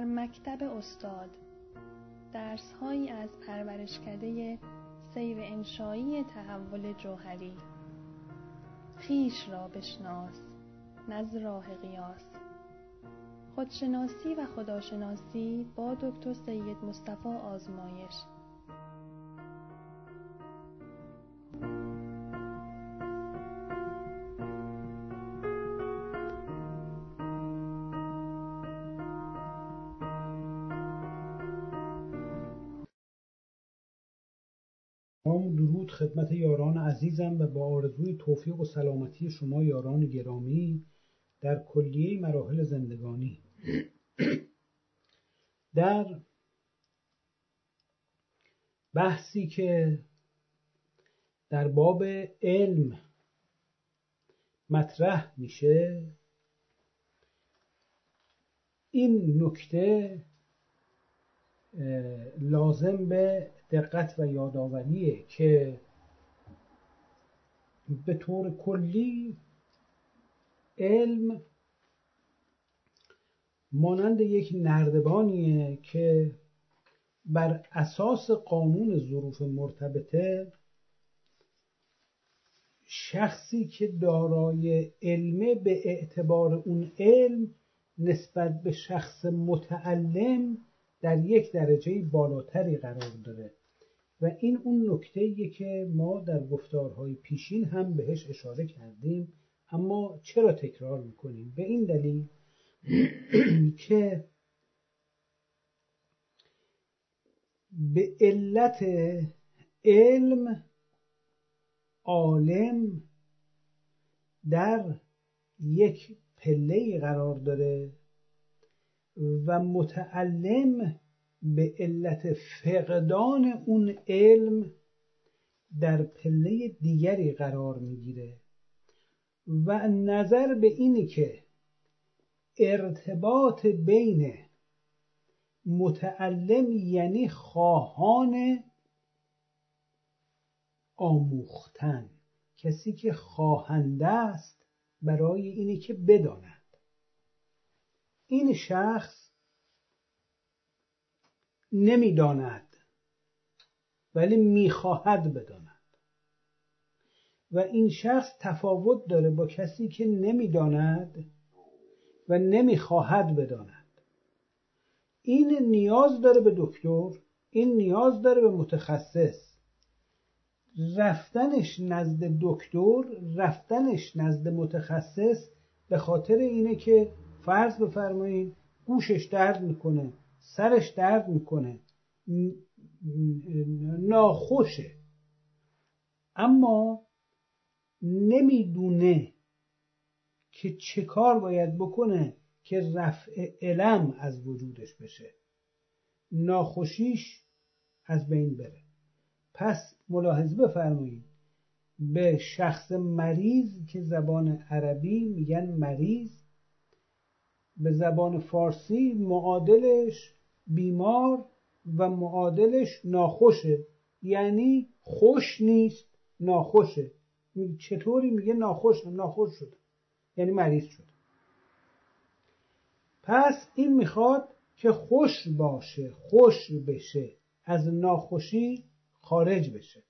در مکتب استاد. درسهایی از پرورشکده سیر انشایی تحول جوهری. خیش را بشناس نز راه قیاس. خودشناسی و خداشناسی با دکتر سید مصطفی آزمایش. خدمت یاران عزیزم و با آرزوی توفیق و سلامتی شما یاران گرامی در کلیه مراحل زندگانی. در بحثی که در باب علم مطرح میشه این نکته لازم به دقت و یادآوریه که به طور کلی علم مانند یک نردبانیه که بر اساس قانون ظروف مرتبطه شخصی که دارای علمه به اعتبار اون علم نسبت به شخص متعلم در یک درجه بالاتری قرار داره. و این اون نکته که ما در گفتارهای پیشین هم بهش اشاره کردیم اما چرا تکرار می‌کنیم؟ به این دلیل که به علت علم عالم در یک پله قرار داره و متعلم به علت فقدان اون علم در پله دیگری قرار می‌گیره. و نظر به اینی که ارتباط بین متعلم یعنی خواهان آموختن کسی که خواهنده است برای اینی که بداند. این شخص نمی‌داند ولی می‌خواهد بداند. و این شخص تفاوت داره با کسی که نمی‌داند و نمی‌خواهد بداند. این نیاز داره به دکتر این نیاز داره به متخصص. رفتنش نزد دکتر رفتنش نزد متخصص به خاطر اینه که فرض بفرمایید گوشش درد می‌کنه. سرش درد می‌کنه. ناخوشه. اما نمی‌دونه که چه کار باید بکنه که رفع علم از وجودش بشه. ناخوشیش از بین بره. پس ملاحظه بفرمایید. به شخص مریض که زبان عربی میگن مریض به زبان فارسی معادلش بیمار و معادلش ناخوشه. یعنی خوش نیست ناخوشه. چطوری میگه ناخوشم ناخوش شده. یعنی مریض شده. پس این می‌خواد که خوش باشه خوش بشه. از ناخوشی خارج بشه.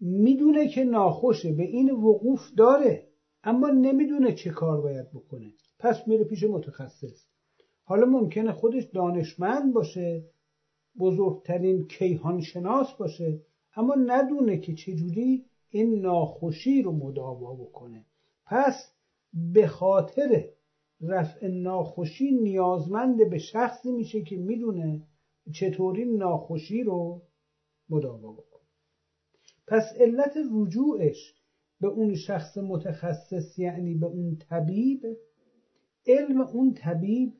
می‌دونه که ناخوشه به این وقوف داره اما نمی‌دونه چه کار باید بکنه. پس میره پیش متخصص. حالا ممکنه خودش دانشمند باشه بزرگترین کیهان شناس باشه اما ندونه که چجوری این ناخوشی رو مداوا بکنه. پس به خاطر رفع ناخوشی نیازمند به شخصی میشه که می‌دونه چطوری ناخوشی رو مداوا بکنه. پس علت رجوعش به اون شخص متخصص یعنی به اون طبیب علم اون طبیب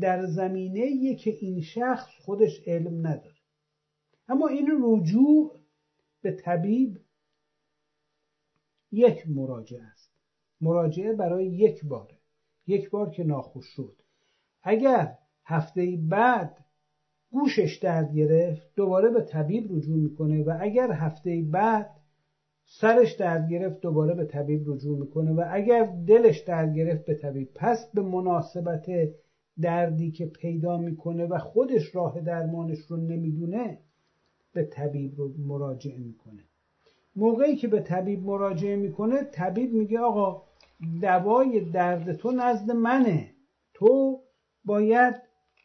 در زمینه که این شخص خودش علم نداره. اما این رجوع به طبیب یک مراجعه است. مراجعه برای یک باره. یک بار که ناخوش شد. اگر هفته بعد گوشش درد گرفت دوباره به طبیب رجوع می‌کنه و اگر هفته بعد سرش درد گرفت دوباره به طبیب رجوع می‌کنه و اگر دلش درد گرفت به طبیب. پس به مناسبت دردی که پیدا می‌کنه و خودش راه درمانش رو نمی‌دونه به طبیب رو مراجعه می‌کنه. موقعی که به طبیب مراجعه می‌کنه طبیب میگه آقا دوای درد تو نزد منه. تو باید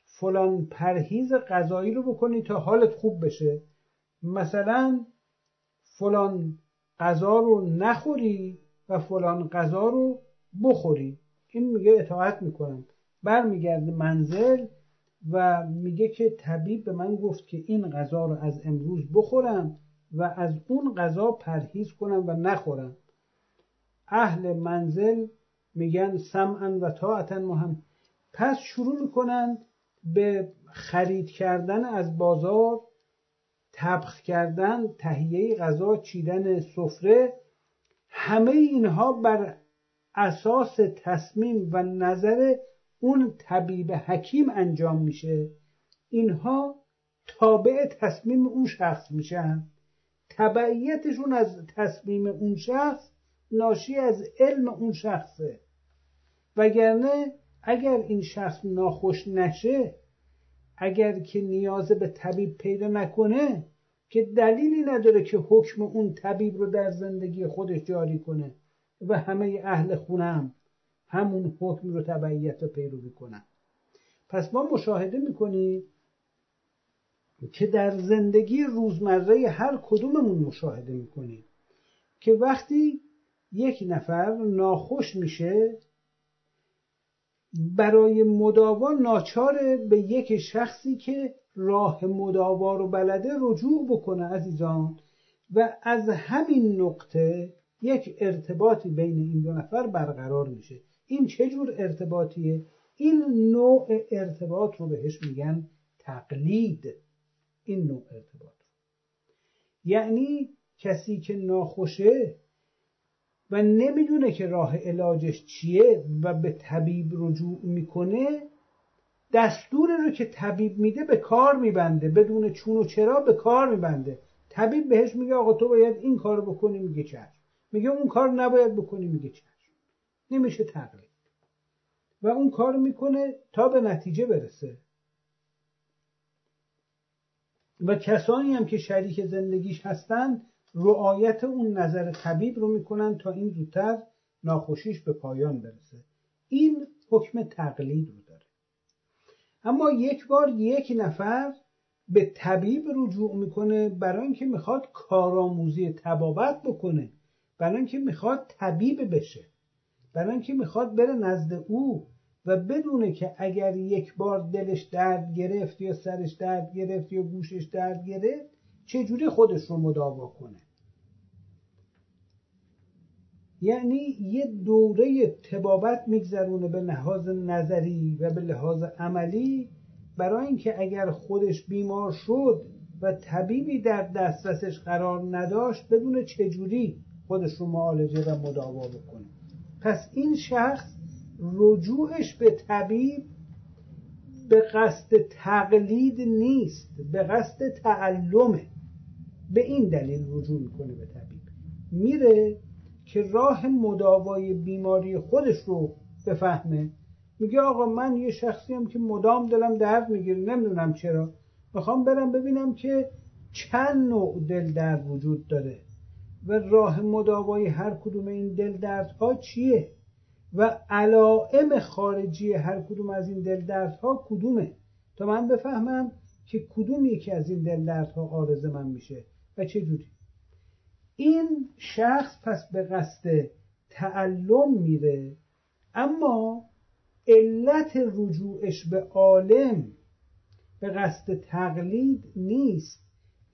فلان پرهیز غذایی رو بکنی تا حالت خوب بشه. مثلا فلان غذا رو نخوری و فلان غذا رو بخوری. این میگه اطاعت می‌کنم. برمیگرده منزل و میگه که طبیب به من گفت که این غذا رو از امروز بخورم و از اون غذا پرهیز کنم و نخورم. اهل منزل میگن سمعا و طاعتا مهم. پس شروع می‌کنن به خرید کردن از بازار طبخ کردن تهیه غذا چیدن سفره همه اینها بر اساس تصمیم و نظر اون طبیب حکیم انجام میشه. اینها تابع تصمیم اون شخص میشن. تبعیتشون از تصمیم اون شخص ناشی از علم اون شخصه. وگرنه اگر این شخص ناخوش نشه اگر که نیاز به طبیب پیدا نکنه که دلیلی نداره که حکم اون طبیب رو در زندگی خودش جاری کنه و همه اهل خونم همون حکم رو تبعیت و پیروی کنن پس ما مشاهده می‌کنیم که در زندگی روزمره هر کدوممون مشاهده می‌کنیم که وقتی یک نفر ناخوش میشه برای مداوا ناچاره به یک شخصی که راه مداوا رو بلده رجوع بکنه عزیزان. و از همین نقطه یک ارتباطی بین این دو نفر برقرار میشه. این چه جور ارتباطیه؟ این نوع ارتباط رو بهش میگن تقلید. این نوع ارتباط یعنی کسی که ناخوشه و نمی‌دونه که راه علاجش چیه و به طبیب رجوع می‌کنه. دستور رو که طبیب میده به کار میبنده بدون چون و چرا به کار میبنده. طبیب بهش میگه آقا تو باید این کار بکنی میگه چشم. میگه اون کار نباید بکنی میگه چشم. نمیشه تقلید و اون کار می‌کنه تا به نتیجه برسه. و کسانی هم که شریک زندگیش هستن رعایت اون نظر طبیب رو می‌کنن تا این زودتر ناخوشیش به پایان برسه. این حکم تقلید رو داره. اما یک بار یک نفر به طبیب رجوع می‌کنه برای اینکه می‌خواد کارآموزی تبابت بکنه برای اینکه می‌خواد طبیب بشه برای اینکه می‌خواد بره نزد او و بدونه که اگر یک بار دلش درد گرفت یا سرش درد گرفت یا گوشش درد گرفت چجوری خودش رو مداوا کنه؟ یعنی یه دوره تبابت میگذرونه به لحاظ نظری و به لحاظ عملی برای اینکه اگر خودش بیمار شد و طبیبی در دسترسش قرار نداشت بدون چجوری خودش رو معالجه و مداوا بکنه. پس این شخص رجوعش به طبیب به قصد تقلید نیست به قصد تعلمه. به این دلیل رجوع می‌کنه به طبیب. میره که راه مداوای بیماری خودش رو بفهمه. میگه آقا من یه شخصی هم که مدام دلم درد می‌گیره نمی‌دونم چرا. می‌خوام برم ببینم که چند نوع دل درد وجود داره و راه مداوای هر کدوم این دل دردها چیه و علائم خارجی هر کدوم از این دل دردها کدومه. تا من بفهمم که کدوم یکی از این دل دردها آرز من میشه. و چه جوری؟ این شخص پس به قصد تعلم میره اما علت رجوعش به عالم به قصد تقلید نیست.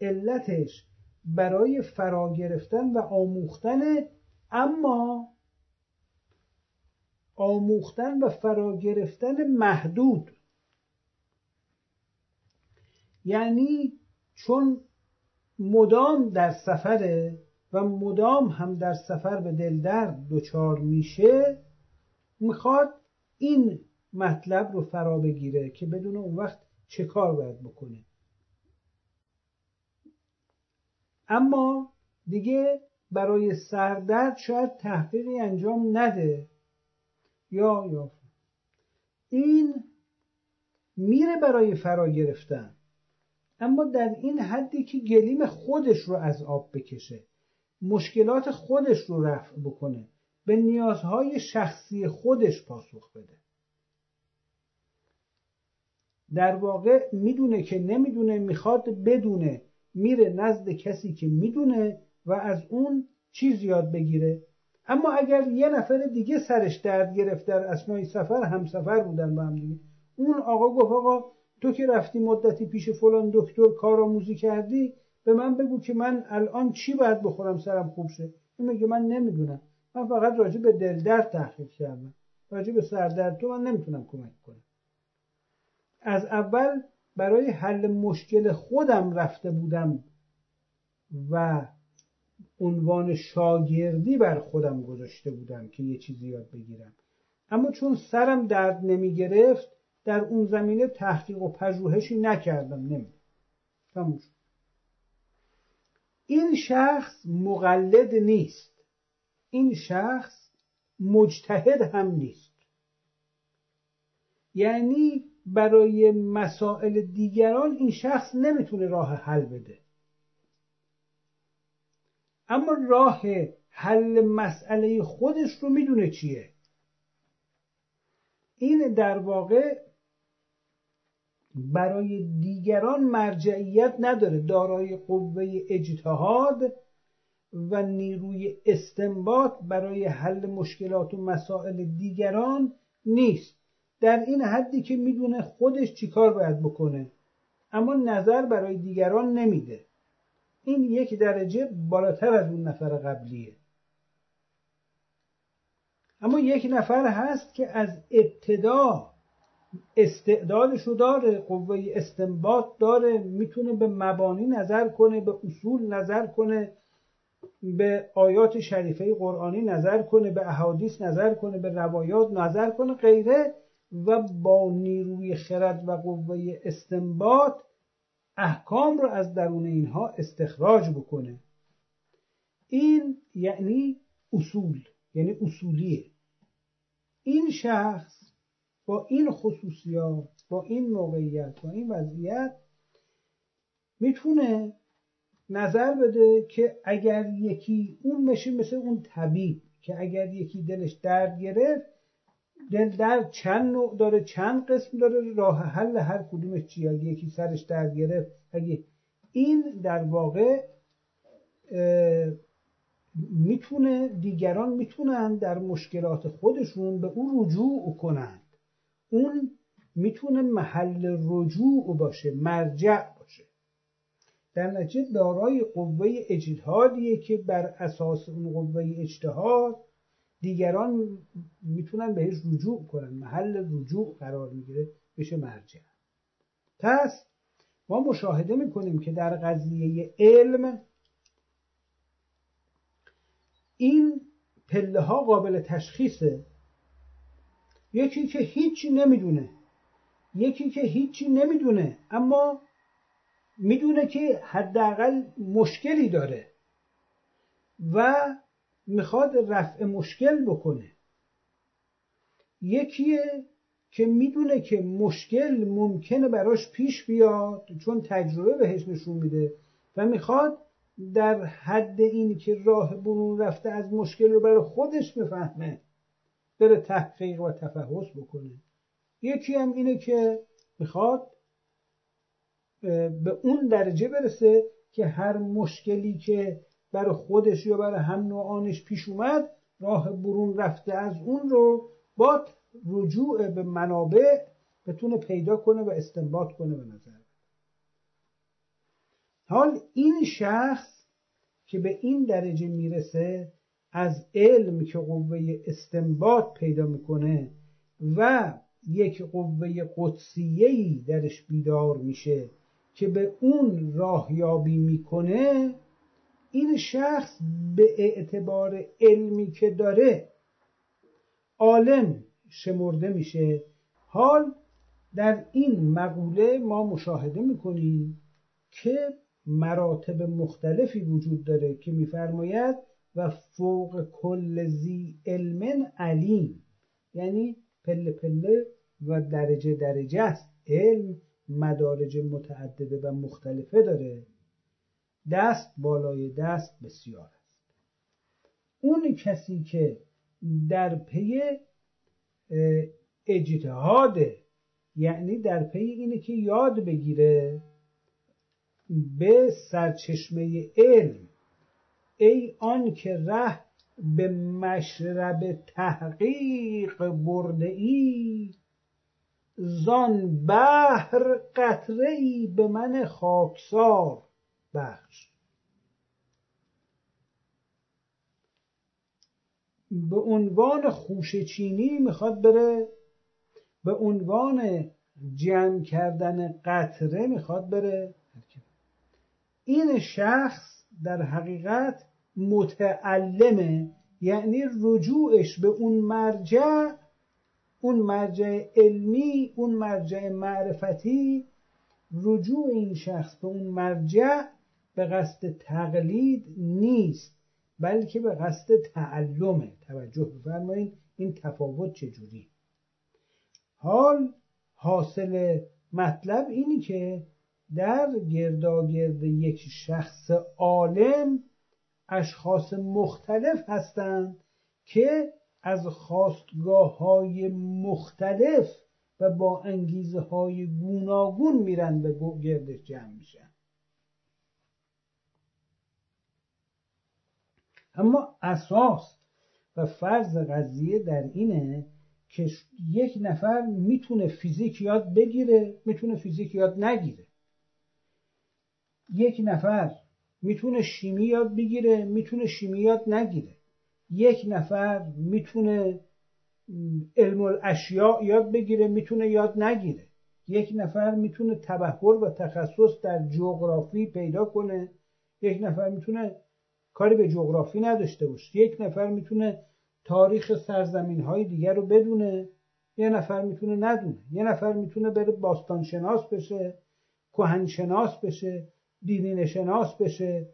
علتش برای فرا گرفتن و آموختن اما آموختن و فرا گرفتن محدود. یعنی چون مدام در سفره و مدام هم در سفر به دلدرد دچار میشه می‌خواد این مطلب رو فرا بگیره که بدون اون وقت چه کار باید بکنه. اما دیگه برای سردرد شاید تحقیقی انجام نده. یا یا. این میره برای فرا گرفتن. اما در این حدی که گلیم خودش رو از آب بکشه مشکلات خودش رو رفع بکنه به نیازهای شخصی خودش پاسخ بده. در واقع می‌دونه که نمی‌دونه می‌خواد بدونه میره نزد کسی که می‌دونه و از اون چیز یاد بگیره. اما اگر یه نفر دیگه سرش درد گرفت در اسنای سفر همسفر بودن با هم دیگه اون آقا گفت آقا تو که رفتی مدتی پیش فلان دکتر کارآموزی کردی به من بگو که من الان چی باید بخورم سرم خوب شه. این میگه من نمی‌دونم. من فقط راجع به دل درد تحقیق کردم. راجع به سردرد تو من نمی‌تونم کمک کنم. از اول برای حل مشکل خودم رفته بودم و عنوان شاگردی بر خودم گذاشته بودم که یه چیزی یاد بگیرم. اما چون سرم درد نمی گرفت در اون زمینه تحقیق و پژوهشی نکردم نمی تموم این شخص مقلد نیست. این شخص مجتهد هم نیست. یعنی برای مسائل دیگران این شخص نمی‌تونه راه حل بده. اما راه حل مسئله خودش رو می‌دونه چیه. این در واقع برای دیگران مرجعیت نداره. دارای قوه اجتهاد و نیروی استنباط برای حل مشکلات و مسائل دیگران نیست. در این حدی که می‌دونه خودش چیکار باید بکنه. اما نظر برای دیگران نمیده. این یک درجه بالاتر از اون نفر قبلیه. اما یک نفر هست که از ابتدا استعدادش رو داره قوه استنباط داره می‌تونه به مبانی نظر کنه به اصول نظر کنه به آیات شریفه قرآنی نظر کنه به احادیث نظر کنه به روایات نظر کنه غیره. و با نیروی خرد و قوه استنباط احکام رو از درون اینها استخراج بکنه. این یعنی اصول یعنی اصولیه. این شخص با این خصوصیات با این موقعیت با این وضعیت می‌تونه نظر بده که اگر یکی اون میشه مثل اون طبیب که اگر یکی دلش درد گرفت دل درد چند نوع داره چند قسم داره راه حل هر کدومش چیه یکی سرش درد گرفت اگه این در واقع می‌تونه دیگران می‌تونن در مشکلات خودشون به اون رجوع کنند اون می‌تونه محل رجوع باشه مرجع باشه. در نتیجه دارای قوه اجتهادیه که بر اساس اون قوه اجتهاد دیگران می‌تونن بهش رجوع کنن. محل رجوع قرار می‌گیره بشه مرجع. پس ما مشاهده می‌کنیم که در قضیه علم این پله ها قابل تشخیصه. یکی که هیچی نمی‌دونه. یکی که هیچی نمی‌دونه. اما می‌دونه که حداقل مشکلی داره و می‌خواد رفع مشکل بکنه. یکیه که می‌دونه که مشکل ممکنه براش پیش بیاد چون تجربه بهش نشون میده و می‌خواد در حد این که راه برون رفته از مشکل رو برای خودش بفهمه. بره تحقیق و تفحص بکنه. یکی هم اینه که می‌خواد به اون درجه برسه که هر مشکلی که برای خودش یا برای هم نوعانش پیش اومد راه برون رفته از اون رو با رجوع به منابع بتونه پیدا کنه و استنباط کنه به نظر. حال این شخص که به این درجه می‌رسه از علم که قوه استنباط پیدا می‌کنه و یک قوه قدسیهی درش بیدار میشه که به اون راهیابی می‌کنه این شخص به اعتبار علمی که داره عالم شمرده میشه. حال در این مقوله ما مشاهده می‌کنیم که مراتب مختلفی وجود داره که میفرماید و فوق کل زی علم علیم. یعنی پله پله و درجه درجه است. علم مدارج متعدده و مختلفه داره. دست بالای دست بسیار است. اون کسی که در پی اجتهاده یعنی در پی اینه که یاد بگیره به سرچشمه علم ای آن که ره به مشرب تحقیق برده ای زان بحر قطره ای به من خاکسار بخش. به عنوان خوشچینی می‌خواد بره به عنوان جمع کردن قطره می‌خواد بره. این شخص در حقیقت متعلمه. یعنی رجوعش به اون مرجع اون مرجع علمی اون مرجع معرفتی رجوع این شخص به اون مرجع به قصد تقلید نیست بلکه به قصد تعلمه. توجه بفرمایید این تفاوت چجوری؟ حال حاصل مطلب اینی که در گرداگرد یک شخص عالم اشخاص مختلف هستند که از خواستگاه های مختلف و با انگیزه های گوناگون میرن به گردش جمع میشن. اما اساس و فرض قضیه در اینه که یک نفر می‌تونه فیزیک یاد بگیره می‌تونه فیزیک یاد نگیره. یک نفر می‌تونه شیمی یاد بگیره می‌تونه شیمی یاد نگیره. یک نفر می‌تونه علم الاشیاء یاد بگیره می‌تونه یاد نگیره. یک نفر می‌تونه تبهر و تخصص در جغرافی پیدا کنه. یک نفر می‌تونه کاری به جغرافی نداشته باشه. یک نفر می‌تونه تاریخ سرزمین های دیگر رو بدونه. یه نفر می‌تونه ندونه. یه نفر می‌تونه بره باستانشناس بشه کهنشناس بشه. دینین شناس بشه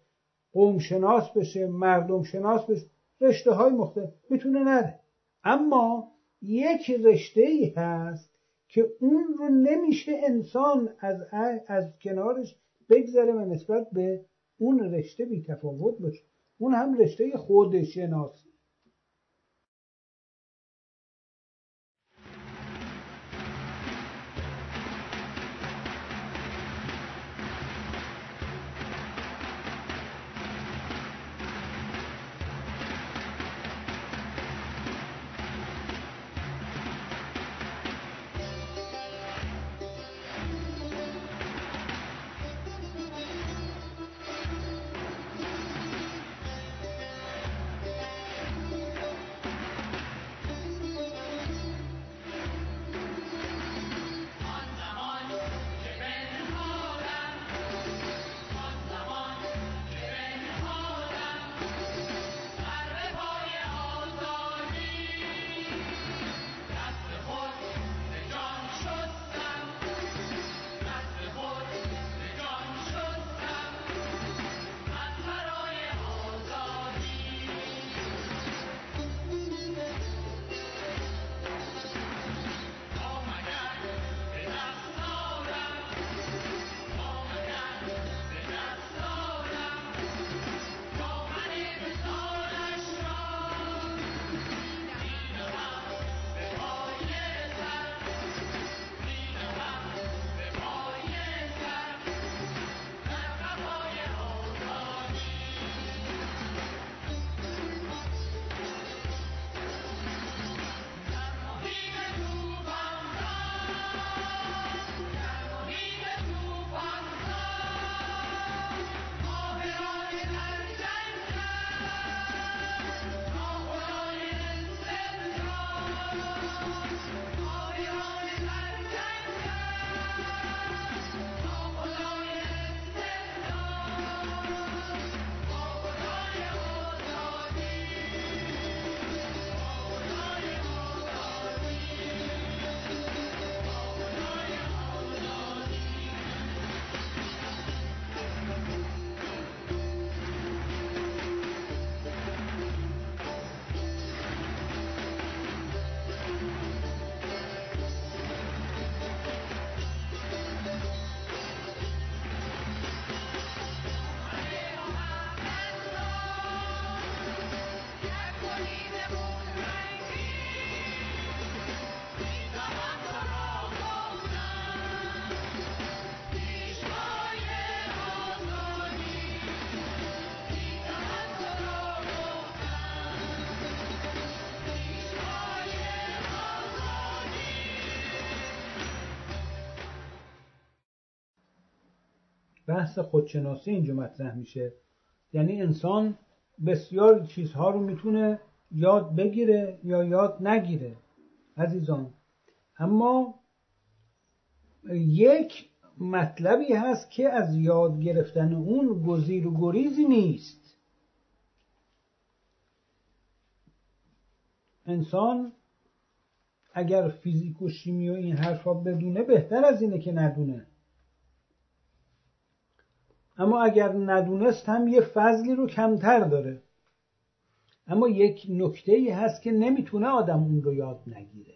قوم شناس بشه مردم شناس بشه رشته های مختلف می‌تونه نره. اما یک رشته ای هست که اون رو نمیشه انسان از, از کنارش بگذره و نسبت به اون رشته بی تفاوت باشه. اون هم رشته خودشناسی. بحث خودشناسی اینجا مطرح میشه. یعنی انسان بسیار چیزها رو می‌تونه یاد بگیره یا یاد نگیره عزیزان. اما یک مطلبی هست که از یاد گرفتن اون گزیر و گریزی نیست. انسان اگر فیزیک و شیمی و این حرفا بدونه بهتر از اینه که ندونه. اما اگر ندونست هم یه فضلی رو کمتر داره. اما یک نکته ای هست که نمی‌تونه آدم اون رو یاد نگیره.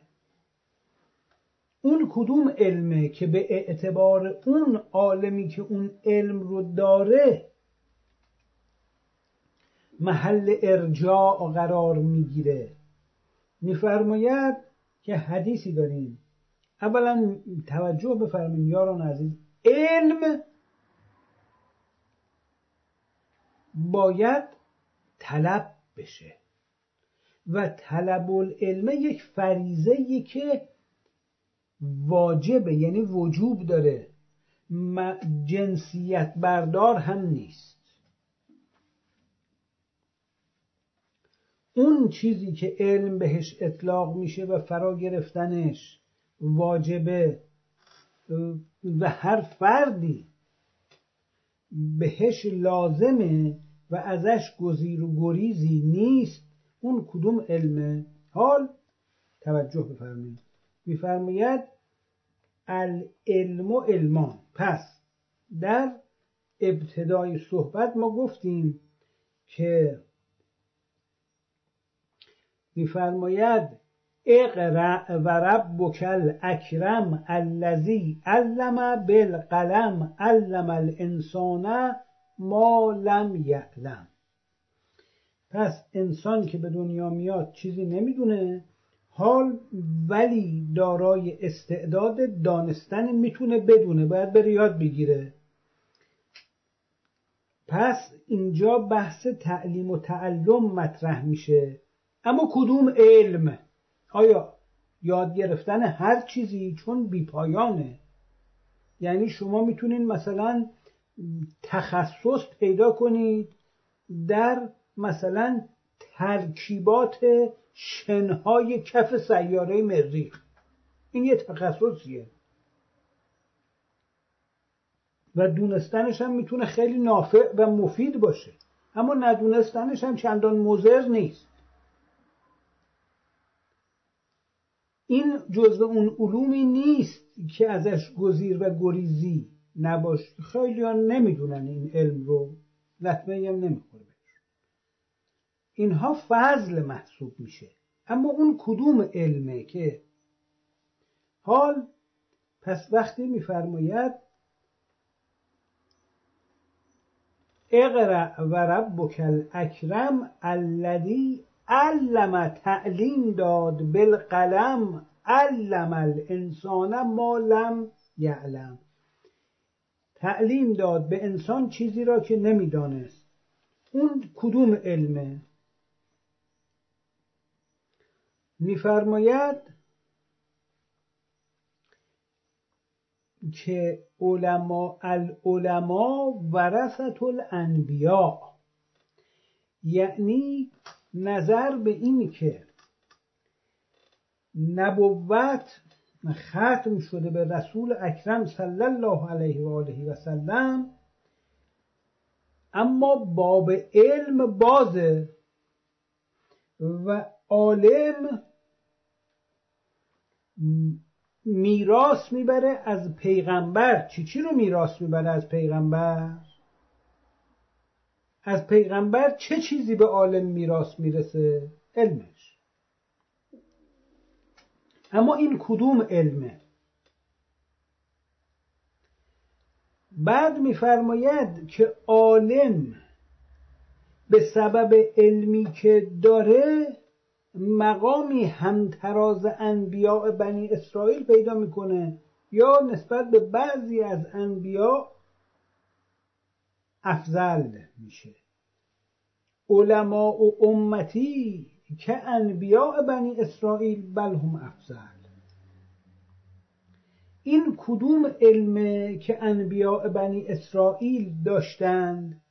اون کدوم علمه که به اعتبار اون عالمی که اون علم رو داره محل ارجاع قرار می‌گیره؟ میفرماید که حدیثی داریم. اولا توجه بفرمایید یاران عزیز علم باید طلب بشه. و طلب العلم یک فریزه که واجبه یعنی وجوب داره. جنسیت بردار هم نیست. اون چیزی که علم بهش اطلاق میشه و فرا گرفتنش واجبه و هر فردی بهش لازمه و ازش گزیر و گریزی نیست. اون کدوم علمه حال توجه بفرمایید. میفرماید العلم و علمان. پس در ابتدای صحبت ما گفتیم که میفرماید اقرع و ربک الاکرم الذی علم بالقلم علم الانسان ما لم یعلم. پس انسان که به دنیا میاد چیزی نمی‌دونه. حال ولی دارای استعداد دانستن می‌تونه بدونه. باید بره یاد بگیره. پس اینجا بحث تعلیم و تعلم مطرح میشه. اما کدوم علم؟ آیا یاد گرفتن هر چیزی چون بیپایانه؟ یعنی شما می‌تونین مثلا تخصص پیدا کنید در مثلا ترکیبات شنهای کف سیاره مریخ. این یه تخصصیه. و دونستنش هم می‌تونه خیلی نافع و مفید باشه. اما ندونستنش هم چندان مزر نیست. این جزء اون علومی نیست که ازش گزیر و گریزی. نباش. خیلی ها نمی‌دونن این علم رو. لطمه هم نمی‌خوره اینها فضل محسوب میشه. اما اون کدوم علمه که حال پس وقتی میفرماید اقرع و ربک الاکرم الذی علم تعلیم داد بالقلم علم الانسان ما لم یعلم. تعلیم داد به انسان چیزی را که نمی‌دانست. اون کدوم علمه؟ میفرماید که علما العلماء ورثت الانبیاء یعنی نظر به این که نبوت ختم شده به رسول اکرم صلی الله علیه و آله و سلم. اما باب علم بازه و عالم میراث می‌بره از پیغمبر. چی چی رو میراث می‌بره از پیغمبر؟ از پیغمبر چه چیزی به عالم میراث می‌رسه؟ علمش اما این کدوم علمه؟ بعد میفرماید که عالم به سبب علمی که داره مقامی همتراز انبیاء بنی اسرائیل پیدا می‌کنه یا نسبت به بعضی از انبیاء افضل میشه. علماء و امتی که انبیاء بنی اسرائیل بل هم افضل. این کدوم علمه که انبیاء بنی اسرائیل داشتند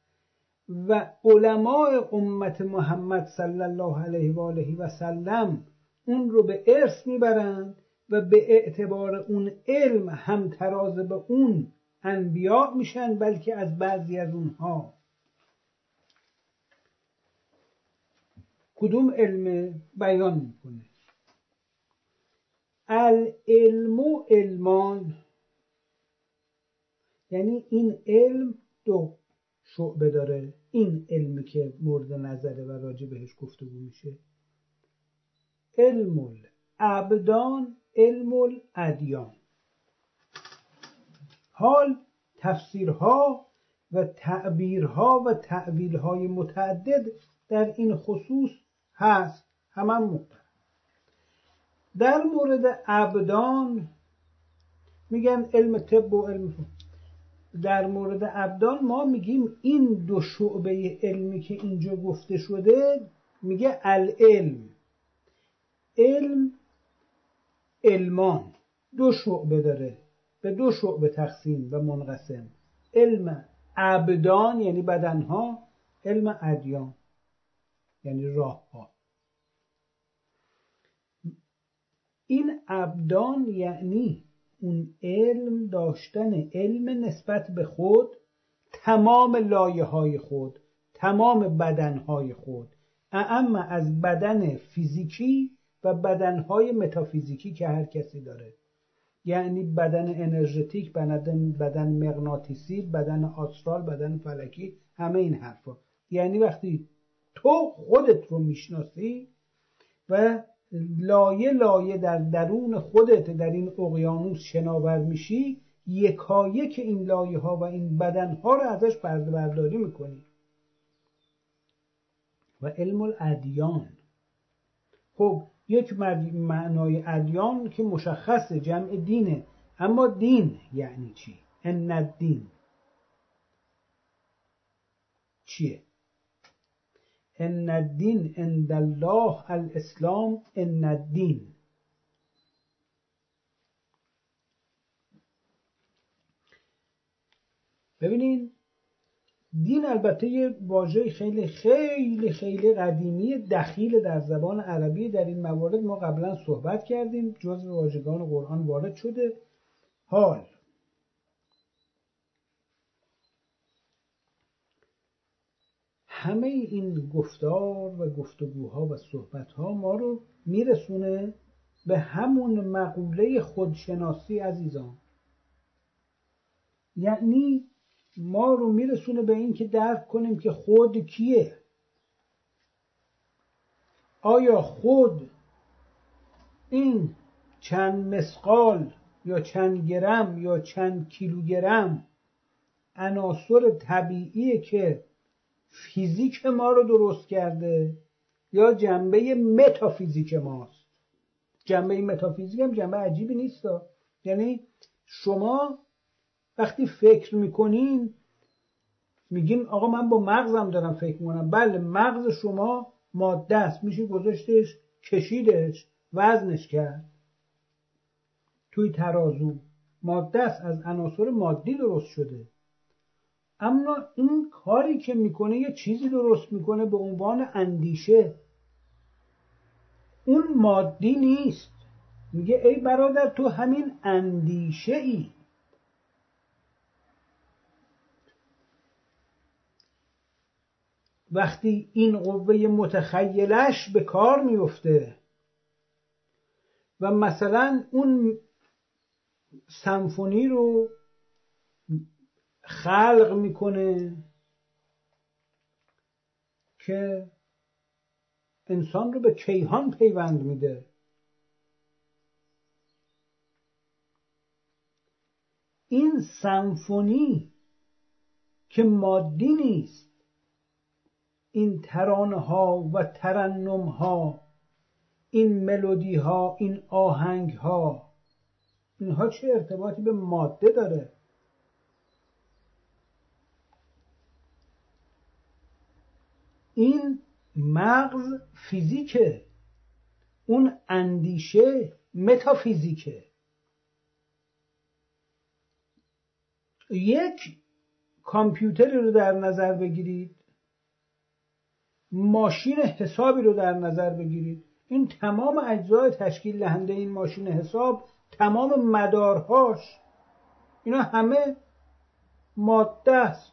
و علماء امت محمد صلی الله علیه و آله و سلم اون رو به ارث می‌برند و به اعتبار اون علم هم تراز به اون انبیاء میشن بلکه از بعضی از اونها. کدوم علم بیان می‌کنه؟ العلم و علمان. یعنی این علم دو شعبه داره. این علمی که مورد نظره و راجع بهش گفتگو میشه. علم الابدان علم الادیان حال تفسیرها و تعبیرها و تعویلهای متعدد در این خصوص هست همان محترم در مورد ابدان میگن علم طب و علم در مورد ابدان ما میگیم این دو شعبه علمی که اینجا گفته شده میگه العلم. علم علمان. دو شعبه داره به دو شعبه تقسیم و منقسم. علم ابدان یعنی بدنها علم ادیان. یعنی راه ها این ابدان یعنی اون علم داشتن علم نسبت به خود تمام لایه های خود تمام بدن های خود. اما از بدن فیزیکی و بدن های متافیزیکی که هر کسی داره. یعنی بدن انرژتیک بدن, بدن مغناطیسی بدن آسترال بدن فلکی همه این حرفا. یعنی وقتی تو خودت رو می‌شناسی و لایه لایه در درون خودت در این اقیانوس شناور میشی یکایک این لایه ها و این بدن ها رو ازش برده برداری می‌کنی و علم الادیان خب یک معنای ادیان که مشخص جمع دینه اما دین یعنی چی؟ ان الدین چیه؟ ان الدین عند الله الاسلام ان الدین. ببینین دین البته یه واژه خیلی خیلی خیلی قدیمی دخیل در زبان عربی در این موارد ما قبلا صحبت کردیم جزو واژگان قرآن وارد شده. حال همه این گفتار و گفتگوها و صحبتها ما رو میرسونه به همون مقوله خودشناسی عزیزان. یعنی ما رو میرسونه به این که درک کنیم که خود کیه. آیا خود این چند مسقال یا چند گرم یا چند کیلوگرم عناصر طبیعیه که فیزیک ما رو درست کرده یا جنبه متافیزیک ماست؟ جنبه متافیزیک هم جنبه عجیبی نیست. یعنی شما وقتی فکر می‌کنین میگین آقا من با مغزم دارم فکر می‌کنم. بله مغز شما ماده است. میشه گذاشتش کشیدش وزنش کرد. توی ترازو ماده است. از عناصر مادی درست شده. اما این کاری که می‌کنه یه چیزی درست می‌کنه به عنوان اندیشه. اون مادی نیست. میگه ای برادر تو همین اندیشه ای وقتی این قوه متخیلش به کار میفته و مثلا اون سمفونی رو خلق می‌کنه که انسان رو به کیهان پیوند میده. این سمفونی که مادی نیست این ترانه ها و ترنم ها این ملودی ها این آهنگ ها اینها چه ارتباطی به ماده داره؟ این مغز فیزیکه. اون اندیشه متافیزیکه. یک کامپیوتری رو در نظر بگیرید. ماشین حسابی رو در نظر بگیرید. این تمام اجزای تشکیل دهنده این ماشین حساب تمام مدارهاش. اینا همه ماده است.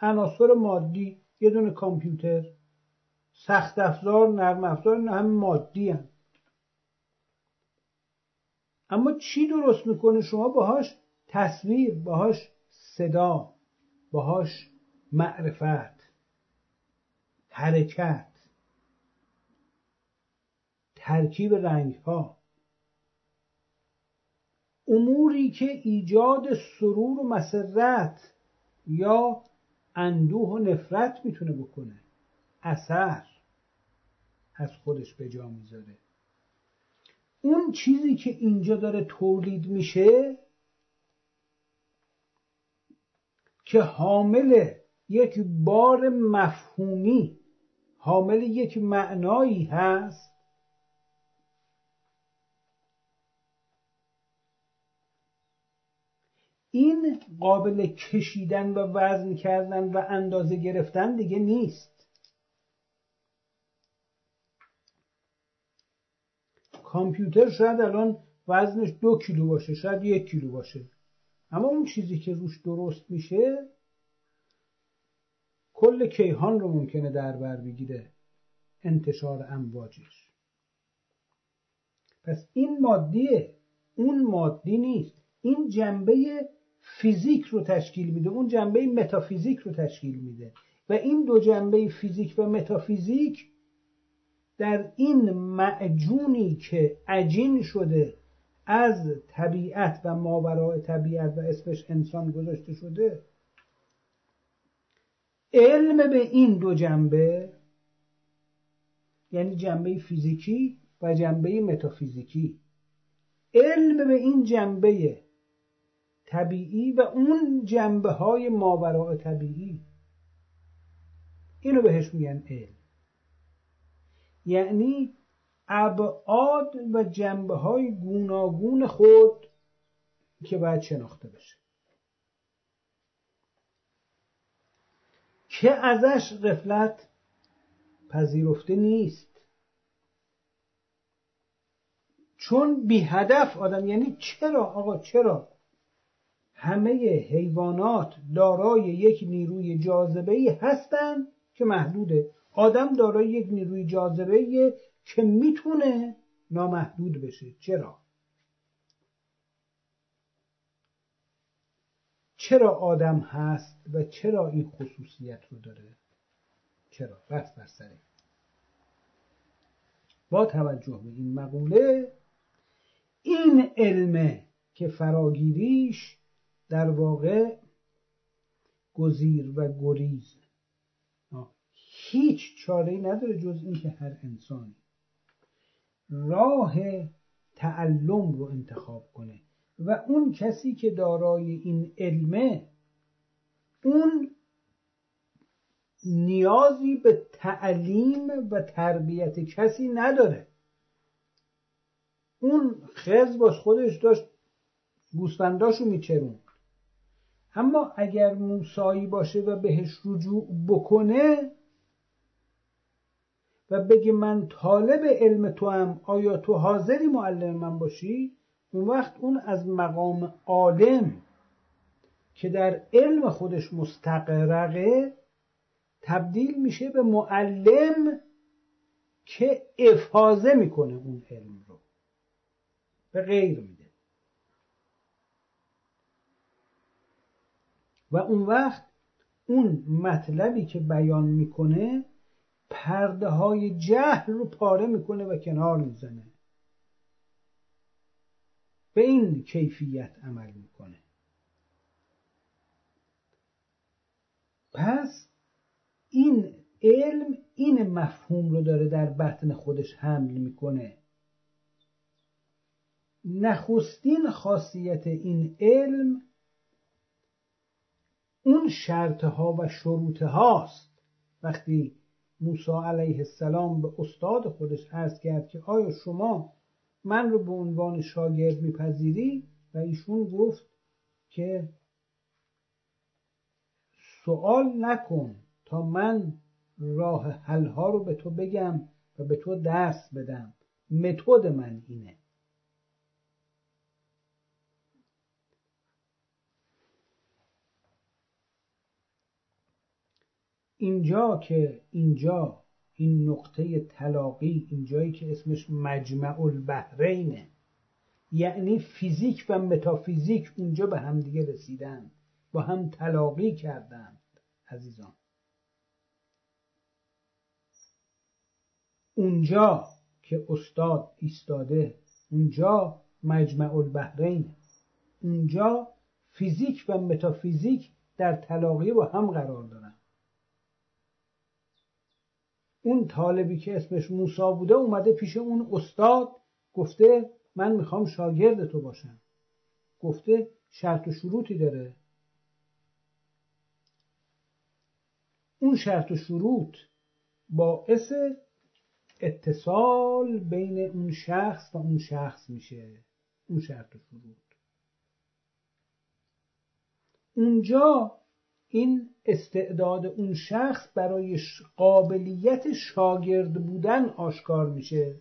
عناصر مادی. یه دونه کامپیوتر. سخت افزار نرم افزار اینا همه مادی هم. اما چی درست می‌کنه شما؟ باهاش تصویر باهاش صدا باهاش معرفت حرکت ترکیب رنگ ها اموری که ایجاد سرور و مسرت یا اندوه و نفرت می‌تونه بکنه. اثر از خودش به جا می‌ذاره. اون چیزی که اینجا داره تولید میشه که حامل یک بار مفهومی حامل یک معنایی هست این قابل کشیدن و وزن کردن و اندازه گرفتن دیگه نیست. کامپیوتر شاید الان وزنش دو کیلو باشه شاید یک کیلو باشه. اما اون چیزی که روش درست میشه کل کیهان رو ممکنه در بر بگیره. انتشار امواجش. پس این مادیه اون مادی نیست. این جنبه فیزیک رو تشکیل میده. اون جنبه متافیزیک رو تشکیل میده. و این دو جنبه فیزیک و متافیزیک در این معجونی که عجین شده از طبیعت و ماورای طبیعت و اسمش انسان گذاشته شده علم به این دو جنبه یعنی جنبه فیزیکی و جنبه متافیزیکی علم به این جنبه طبیعی و اون جنبه های ماورای طبیعی. اینو بهش میگن علم. یعنی ابعاد و جنبه های گوناگون خود که باید شناخته بشه. که ازش غفلت پذیرفته نیست. چون بی هدف آدم یعنی چرا؟ آقا چرا؟ همه حیوانات دارای یک نیروی جاذبه ای هستند که محدوده. آدم دارای یک نیروی جاذبه که می‌تونه نامحدود بشه. چرا؟ چرا آدم هست و چرا این خصوصیت رو داره؟ چرا؟ بس بر سره با توجه به این مقوله این علمه که فراگیریش در واقع گزیر و گریز. هیچ چاره ای نداره جز اینکه هر انسانی راه تعلم رو انتخاب کنه و اون کسی که دارای این علمه اون نیازی به تعلیم و تربیت کسی نداره. اون خز باش خودش داشت گوسفنداشو میچرون. اما اگر موسایی باشه و بهش رجوع بکنه و بگه من طالب علم تو هم آیا تو حاضری معلم من باشی؟ اون وقت اون از مقام عالم که در علم خودش مستقرقه تبدیل میشه به معلم که افاظه می‌کنه اون علم رو. به غیر میده. و اون وقت اون مطلبی که بیان می‌کنه پرده های جهل رو پاره می‌کنه و کنار می‌زنه. به این کیفیت عمل می‌کنه. پس این علم این مفهوم رو داره در بطن خودش حمل می‌کنه. نخستین خاصیت این علم اون شرطها و شروط هاست وقتی موسی علیه السلام به استاد خودش عرض کرد که آیا شما من رو به عنوان شاگرد میپذیری؟ و ایشون گفت که سوال نکن تا من راه حل ها رو به تو بگم و به تو درس بدم. متد من اینه. اینجا که اینجا این نقطه تلاقی اینجایی که اسمش مجمع البحرینه یعنی فیزیک و متافیزیک اونجا به همدیگه رسیدن با هم تلاقی کردند عزیزان. اونجا که استاد ایستاده اونجا مجمع البحرین اونجا فیزیک و متافیزیک در تلاقی با هم قرار دارن. اون طالبی که اسمش موسا بوده اومده پیش اون استاد گفته من می‌خوام شاگرد تو باشم. گفته شرط و شروطی داره. اون شرط و شروط باعث اتصال بین اون شخص و اون شخص میشه. اون شرط و شروط. اونجا این استعداد اون شخص برای قابلیت شاگرد بودن آشکار میشه.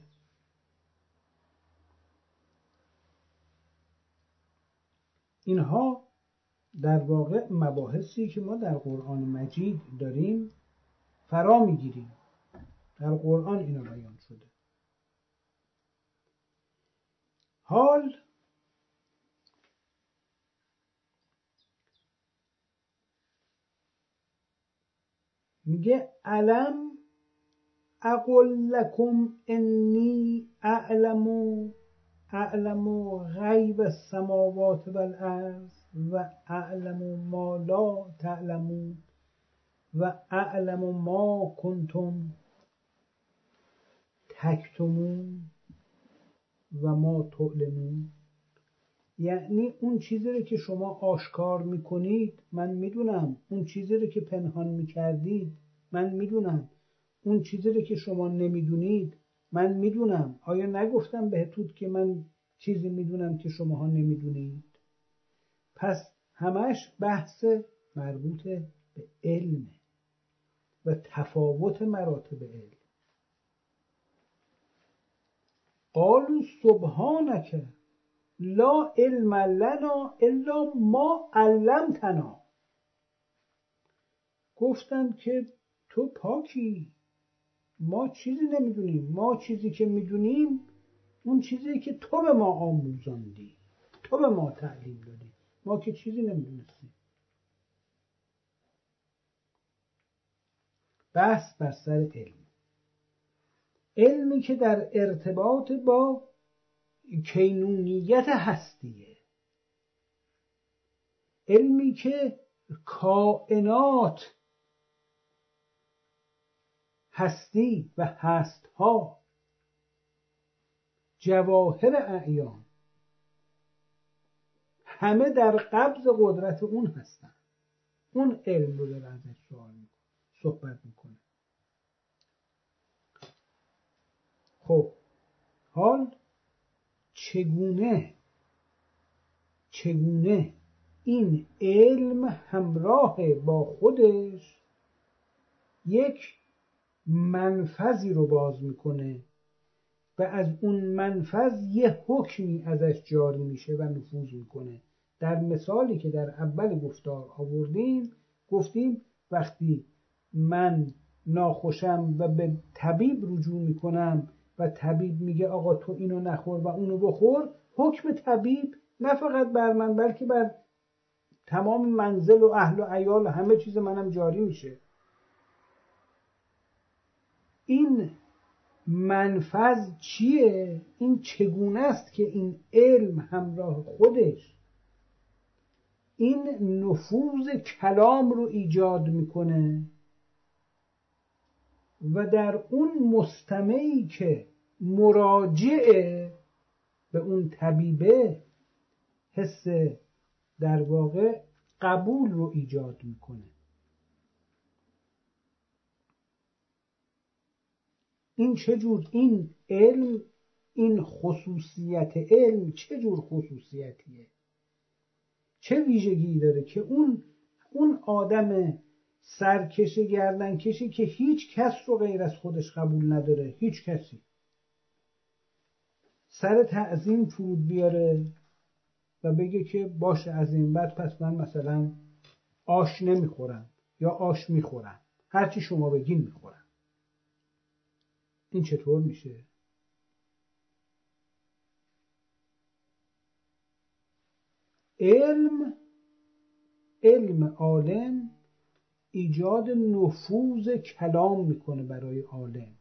اینها در واقع مباحثی که ما در قرآن مجید داریم فرا می‌گیریم. در قرآن اینا بیان شده. حال میگه علم اقول لکم انی اعلم اعلم غیب السماوات والارض و اعلم ما لا تعلمون و اعلم ما کنتم تکتمون و ما تعلمون. یعنی اون چیزی رو که شما آشکار می‌کنید من می‌دونم. اون چیزی رو که پنهان می‌کردید من می‌دونم. اون چیزی رو که شما نمی‌دونید من می‌دونم. آیا نگفتم بهتون که من چیزی می‌دونم که شماها نمی‌دونید؟ پس همش بحث مربوط به علمه و تفاوت مراتب علم. قالوا سبحانك لا علم لنا الا ما علمتنا. گفتند که تو پاکی ما چیزی نمی‌دونیم. ما چیزی که می‌دونیم اون چیزی که تو به ما آموزاندی. تو به ما تعلیم دادی. ما که چیزی نمی‌دونستیم. بحث بر سر علم. علمی که در ارتباط با کینونیت هستیه. علمی که کائنات هستی و هستها. جواهر اعیان. همه در قبض قدرت اون هستن. اون علم رو داره ازش سوال می‌کنه صحبت می‌کنه. خب حال؟ چگونه چگونه این علم همراه با خودش یک منفذی رو باز می‌کنه و از اون منفذ یه حکمی ازش جاری میشه و نفوذ می‌کنه. در مثالی که در اول گفتار آوردیم گفتیم وقتی من ناخوشم و به طبیب رجوع می‌کنم و طبیب میگه آقا تو اینو نخور و اونو بخور حکم طبیب نه فقط بر من بلکه بر تمام منزل و اهل و عیال و همه چیز منم جاری میشه. این منفذ چیه؟ این چگونه است که این علم همراه خودش؟ این نفوذ کلام رو ایجاد می‌کنه؟ و در اون مستمعی که مراجعه به اون طبیبه حس در واقع قبول رو ایجاد می‌کنه. این چجور این علم این خصوصیت علم چه جور خصوصیتیه؟ چه ویژگی داره که اون اون آدم سرکش گردن کشی که هیچ کس رو غیر از خودش قبول نداره. هیچ کسی. سر تعظیم فرود بیاره و بگه که باشه از این بعد پس من مثلا آش نمی‌خورم یا آش می‌خورم. هرچی شما بگین می‌خورم. این چطور میشه؟ علم علم عالم ایجاد نفوذ کلام می‌کنه برای عالم.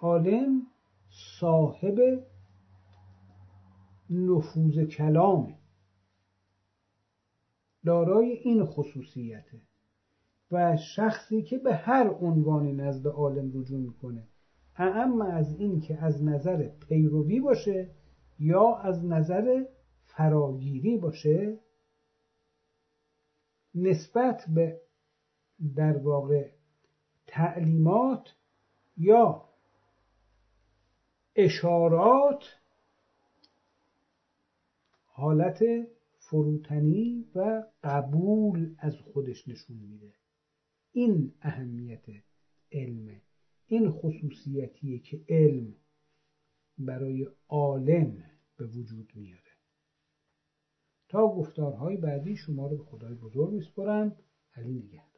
عالم صاحب نفوذ کلامه دارای این خصوصیته. و شخصی که به هر عنوانی نزد عالم رجوع می‌کنه. اما از این که از نظر پیروی باشه یا از نظر فراگیری باشه نسبت به در واقع تعلیمات یا اشارات حالت فروتنی و قبول از خودش نشون میده. این اهمیت علمه این خصوصیتیه که علم برای عالم به وجود میاره. تا گفتارهای بعدی شما رو به خدای بزرگ میسپرم علی نگه